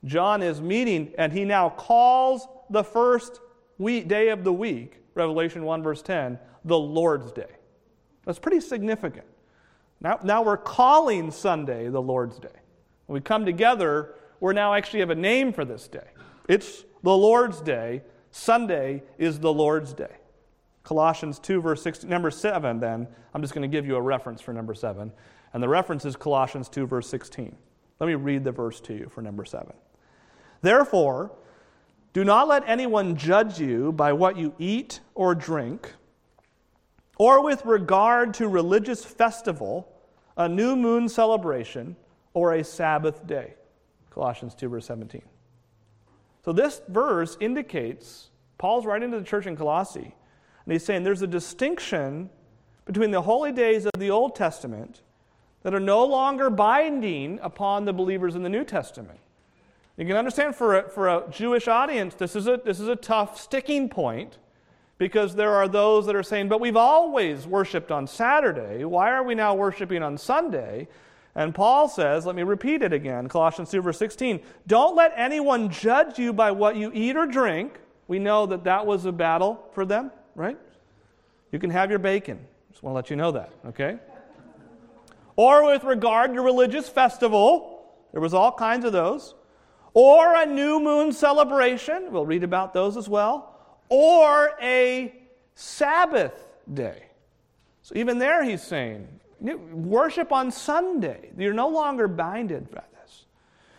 S1: John is meeting, and he now calls the first week, day of the week, Revelation 1, verse 10, the Lord's day. That's pretty significant. Now, now we're calling Sunday the Lord's day. When we come together, we're now actually have a name for this day. It's the Lord's day. Sunday is the Lord's day. Colossians 2, verse 16. Number 7, then, I'm just going to give you a reference for number 7. And the reference is Colossians 2, verse 16. Let me read the verse to you for number 7. Therefore, do not let anyone judge you by what you eat or drink, or with regard to religious festival, a new moon celebration, or a Sabbath day. Colossians 2, verse 17. So this verse indicates Paul's writing to the church in Colossae, and he's saying there's a distinction between the holy days of the Old Testament that are no longer binding upon the believers in the New Testament. You can understand for a, for a Jewish audience, this is, a, this is a tough sticking point because there are those that are saying, but we've always worshiped on Saturday. Why are we now worshiping on Sunday? And Paul says, let me repeat it again Colossians 2, verse 16. Don't let anyone judge you by what you eat or drink. We know that that was a battle for them, right? You can have your bacon. Just want to let you know that, okay? Or with regard to religious festival, there was all kinds of those or a new moon celebration, we'll read about those as well, or a Sabbath day. So even there, he's saying, worship on Sunday. You're no longer binded by this.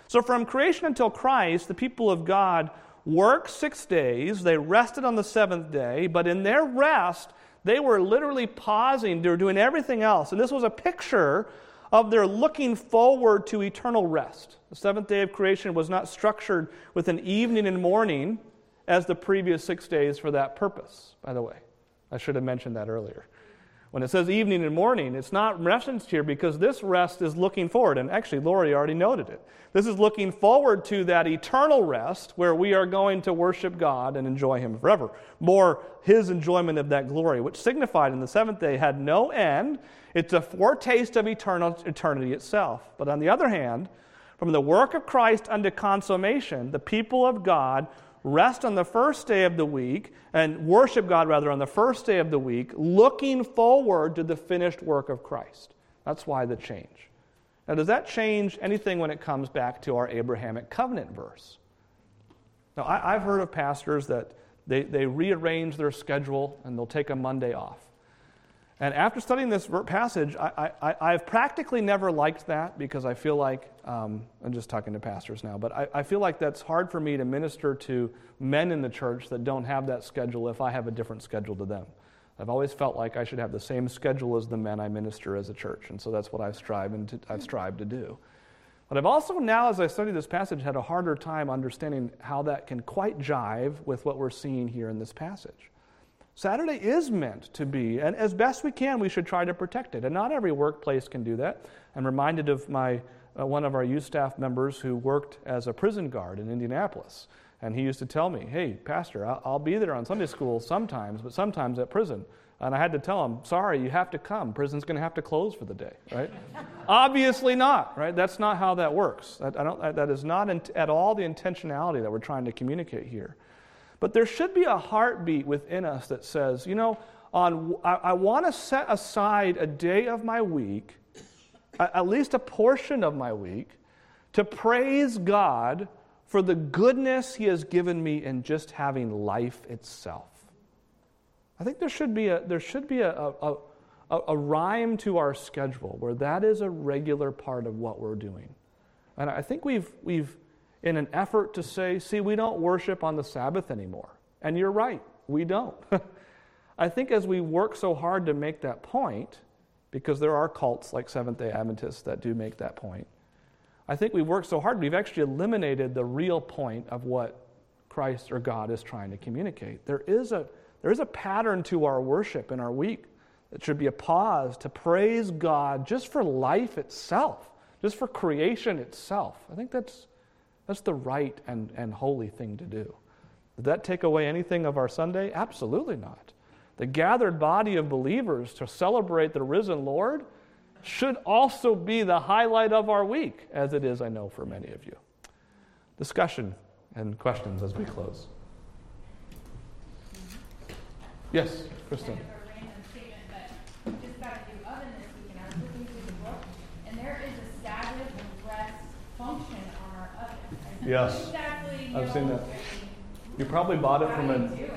S1: So from creation until Christ, the people of God worked six days, they rested on the seventh day, but in their rest, they were literally pausing, they were doing everything else. And this was a picture of their looking forward to eternal rest. The seventh day of creation was not structured with an evening and morning as the previous six days for that purpose, by the way. I should have mentioned that earlier. When it says evening and morning, it's not referenced here because this rest is looking forward. And actually, Lori already noted it. This is looking forward to that eternal rest where we are going to worship God and enjoy Him forever. More His enjoyment of that glory, which signified in the seventh day had no end. It's a foretaste of eternal, eternity itself. But on the other hand, from the work of Christ unto consummation, the people of God rest on the first day of the week and worship God rather on the first day of the week, looking forward to the finished work of Christ. That's why the change. Now, does that change anything when it comes back to our Abrahamic covenant verse? Now, I, have heard of pastors that they, they rearrange their schedule and they'll take a Monday off. And after studying this passage, I, have practically never liked that because I feel like, um, I'm just talking to pastors now, but I, I feel like that's hard for me to minister to men in the church that don't have that schedule if I have a different schedule to them. I've always felt like I should have the same schedule as the men I minister as a church, and so that's what I've strived, to, I've strived to do. But I've also now, as I study this passage, had a harder time understanding how that can quite jive with what we're seeing here in this passage. Saturday is meant to be, and as best we can, we should try to protect it. And not every workplace can do that. I'm reminded of my, uh, one of our youth staff members who worked as a prison guard in Indianapolis. And he used to tell me, hey, Pastor, I'll, I'll be there on Sunday school sometimes, but sometimes at prison. And I had to tell him, sorry, you have to come. Prison's going to have to close for the day, right? Obviously not, right? That's not how that works. That, I don't, that is not in, at all the intentionality that we're trying to communicate here. But there should be a heartbeat within us that says, you know, on, I, I want to set aside a day of my week, at least a portion of my week, to praise God for the goodness He has given me in just having life itself. I think there should be a, there should be a, a, a, a rhyme to our schedule where that is a regular part of what we're doing. And I think we've, we've, in an effort to say, see, we don't worship on the Sabbath anymore. And you're right, we don't. I think as we work so hard to make that point, because there are cults like Seventh day Adventists that do make that point, I think we've worked so hard, we've actually eliminated the real point of what Christ or God is trying to communicate. There is a, there is a pattern to our worship in our week that should be a pause to praise God just for life itself, just for creation itself. I think that's, that's the right and, and holy thing to do. Did that take away anything of our Sunday? Absolutely not. The gathered body of believers to celebrate the risen Lord should also be the highlight of our week, as it is, I know, for many of you. Discussion and questions as we close. Yes, Kristen.
S5: Kind of a random statement, but we just got a new oven this week, and I was looking through the book, and there is a Sabbath rest function on our oven. I don't
S1: Yes.
S5: Exactly.
S1: I've seen that. You probably bought it from a
S5: you it,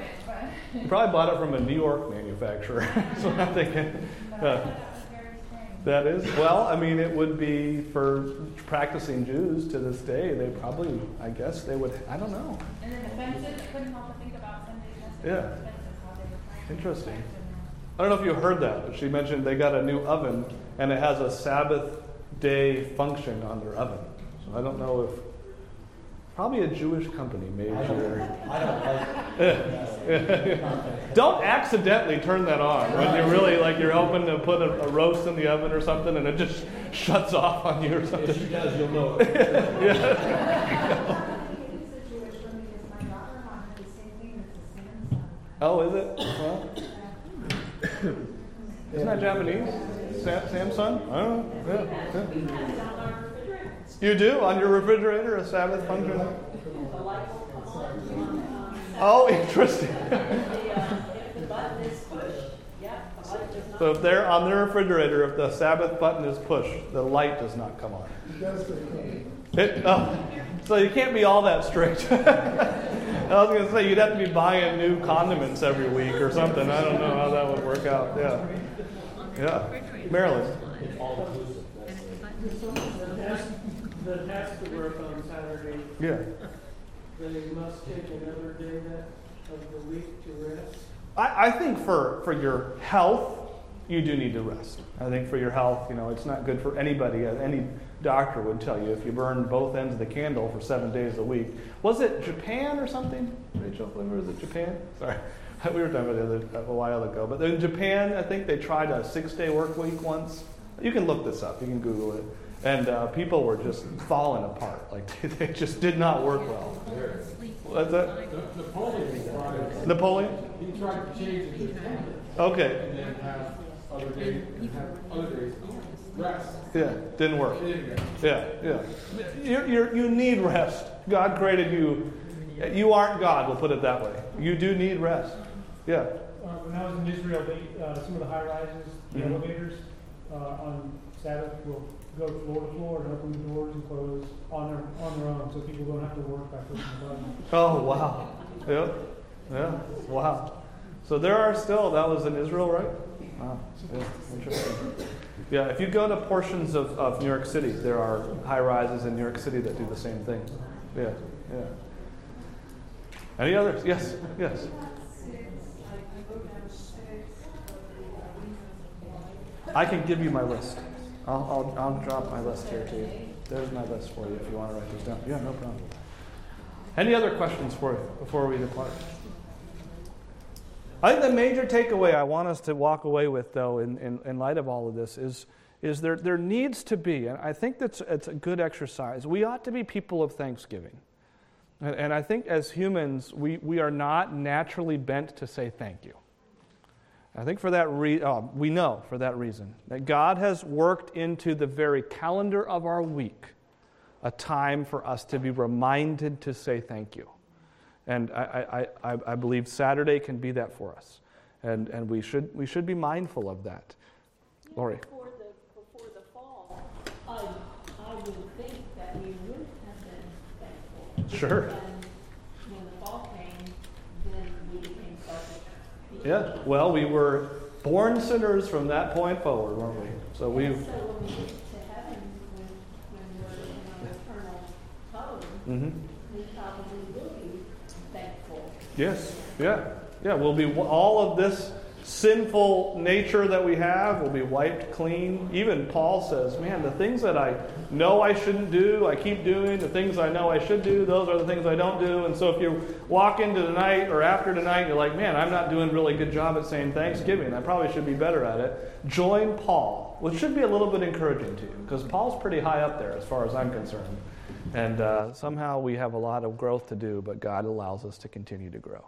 S1: you probably bought it from a New York manufacturer. That's what I'm thinking. Uh,
S5: that was very strange.
S1: That is, well, I mean, it would be for practicing Jews to this day. They probably, I guess, they would, I don't know.
S5: And then the fences, couldn't help but think about Sunday's.
S1: Yeah.
S5: about Fences, how they were trying to
S1: Interesting. I don't know if you heard that, but she mentioned they got a new oven and it has a Sabbath day function on their oven. So I don't know if, probably a Jewish company made
S4: I don't, I don't like.
S1: Don't accidentally turn that on when you're really like you're hoping to put a, a roast in the oven or something and it just shuts off on you or something.
S4: If she does, you'll know it.
S2: It's a Jewish one because my daughter-in-law had the same thing with the Samsung.
S1: Oh, is it? Well, isn't that Japanese? Sam- Samsung? I don't know. Yeah, yeah.
S2: It's on our refrigerator.
S1: You do on your refrigerator a Sabbath function?
S2: The light will come on, um,
S1: Oh, interesting.
S2: button.
S1: So if they're on their refrigerator, if the Sabbath button is pushed, the light does not come on.
S3: It
S1: oh, so you can't be all that strict. I was going to say you'd have to be buying new condiments every week or something. I don't know how that would work out. Yeah, yeah. Marilyn.
S6: That has to work on Saturday,
S1: Yeah.
S6: they must take another day that, of the week to rest.
S1: I, I think for, for your health, you do need to rest. I think for your health, you know, it's not good for anybody. uh, Any doctor would tell you if you burn both ends of the candle for seven days a week. Was it Japan or something? Rachel, was it Japan? Sorry, we were talking about it a while ago. But in Japan, I think they tried a six-day work week once. You can look this up. You can Google it. And uh, people were just falling apart. Like they just did not work well. What's that?
S6: Napoleon tried,
S1: Napoleon?
S6: he tried to change it to
S1: Okay.
S6: and then have other days, have other days rest.
S1: Yeah, didn't work.
S6: It didn't go.
S1: Yeah, yeah. You, you're, you need rest. God created you. You aren't God, we'll put it that way. You do need rest. Yeah.
S7: Uh, when I was in Israel, they, uh, some of the high rises, the
S1: Mhm.
S7: elevators, uh, on Sabbath will go floor to floor and open the doors and close on their, on their own, so people don't have to work by pushing the button.
S1: Oh, wow. Yeah. Yeah. Wow. So there are still, that was in Israel, right? Wow. Yeah, interesting. Yeah, if you go to portions of, of New York City, there are high rises in New York City that do the same thing. Yeah, yeah. Any others? Yes, yes. I can give you my list. I'll, I'll, I'll drop my list here to you. There's my list for you if you want to write this down. Yeah, no problem. Any other questions for you before we depart? I think the major takeaway I want us to walk away with, though, in, in, in light of all of this, is, is there, there needs to be, and I think that's it's a good exercise, we ought to be people of thanksgiving. And, and I think as humans, we, we are not naturally bent to say thank you. I think for that re- uh, we know for that reason that God has worked into the very calendar of our week a time for us to be reminded to say thank you. And I, I, I, I believe Saturday can be that for us. And, and we, should, we should be mindful of that. Lori.
S2: Before the, before the fall, I, I would think that we
S1: Sure.
S2: And when the fall came, then we became selfish. people.
S1: Yeah, well, we were born sinners from that point forward, weren't we? So we've.
S2: so when we get to heaven, when, when we're in our eternal home,
S1: hmm
S2: we probably will be thankful.
S1: Yes, yeah, yeah. We'll be all of this sinful nature that we have will be wiped clean. Even Paul says, "Man, the things that I know I shouldn't do, I keep doing. The things I know I should do, those are the things I don't do." And so, if you walk into tonight or after tonight, you're like, "Man, I'm not doing a really good job at saying Thanksgiving. I probably should be better at it." Join Paul, which should be a little bit encouraging to you, because Paul's pretty high up there as far as I'm concerned. And uh, somehow we have a lot of growth to do, but God allows us to continue to grow.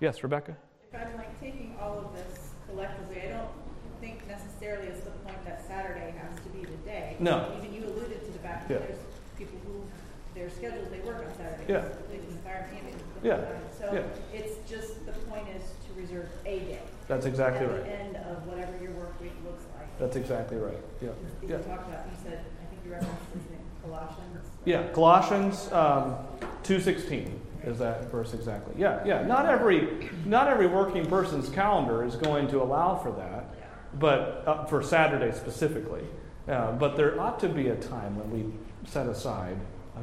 S1: Yes, Rebecca?
S8: If I'm like taking all of this collectively, I don't think necessarily it's the point that Saturday has to be the day.
S1: No.
S8: Even you alluded to the fact
S1: Yeah.
S8: that there's people who, their schedules, they work on Saturdays.
S1: Yeah.
S8: Police and fire and ambulance.
S1: Yeah.
S8: So
S1: Yeah.
S8: it's just, the point is to reserve a day.
S1: That's exactly
S8: At
S1: right.
S8: the end of whatever your work week looks like.
S1: That's exactly right. Yeah.
S8: You
S1: Yeah.
S8: talked about, you said, I think you referenced this in Colossians.
S1: Yeah. Colossians um, two sixteen is that verse exactly. Yeah. Yeah. Not every not every working person's calendar is going to allow for that, but uh, for Saturday specifically. Uh, but there ought to be a time when we set aside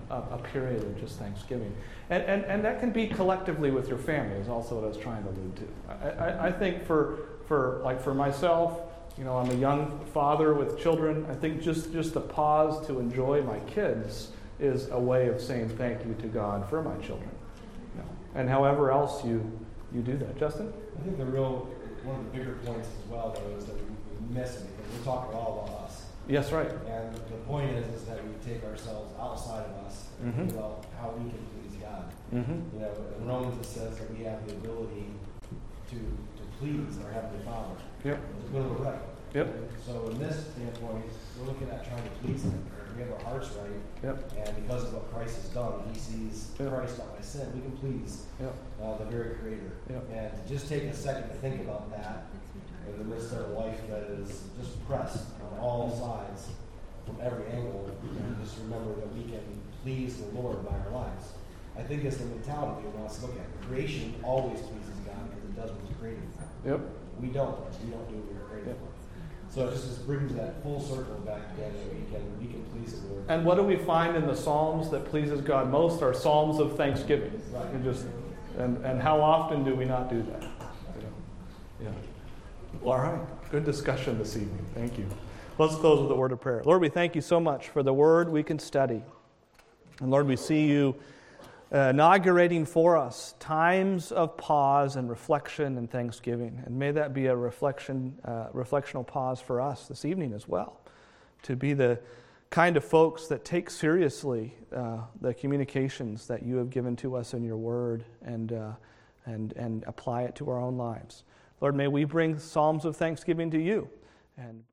S1: a, a, a period of just Thanksgiving, and, and and that can be collectively with your family. Is also what I was trying to allude to. I, I, I think for for like for myself. You know, I'm a young father with children. I think just, just a pause to enjoy my kids is a way of saying thank you to God for my children. And however else you, you do that. Justin?
S4: I think the real, one of the bigger points as well, though, is that we, miss it because we're talking all about us.
S1: Yes, right.
S4: And the point is, is that we take ourselves outside of us and
S1: Mhm.
S4: think about how we can please God.
S1: Mm-hmm.
S4: You know, in Romans it says that we have the ability to, to please our Heavenly Father.
S1: Yep.
S4: It's good or right.
S1: Yep.
S4: So in this standpoint, we're looking at trying to please Him. We have our hearts right,
S1: Yep.
S4: and because of what Christ has done, He sees
S1: Yep.
S4: Christ not my sin. We can please
S1: Yep.
S4: uh, the very Creator.
S1: Yep.
S4: And just take a second to think about that in the midst of a life that is just pressed on all sides from every angle, and just remember that we can please the Lord by our lives. I think it's the mentality we want us to look at. Creation always pleases God because it does what it's created for.
S1: Yep.
S4: We don't. We don't do what we were created for. So it just, just brings that full circle back again that we can we can please the Lord.
S1: And what do we find in the Psalms that pleases God most are Psalms of thanksgiving.
S4: Right.
S1: And just and, and how often do we not do that? Yeah. Well, all right. Good discussion this evening. Thank you. Let's close with a word of prayer. Lord, we thank you so much for the word we can study. And Lord, we see you inaugurating for us times of pause and reflection and thanksgiving. And may that be a reflection, uh, reflectional pause for us this evening as well, to be the kind of folks that take seriously uh, the communications that you have given to us in your word and, uh, and, and apply it to our own lives. Lord, may we bring psalms of thanksgiving to you. And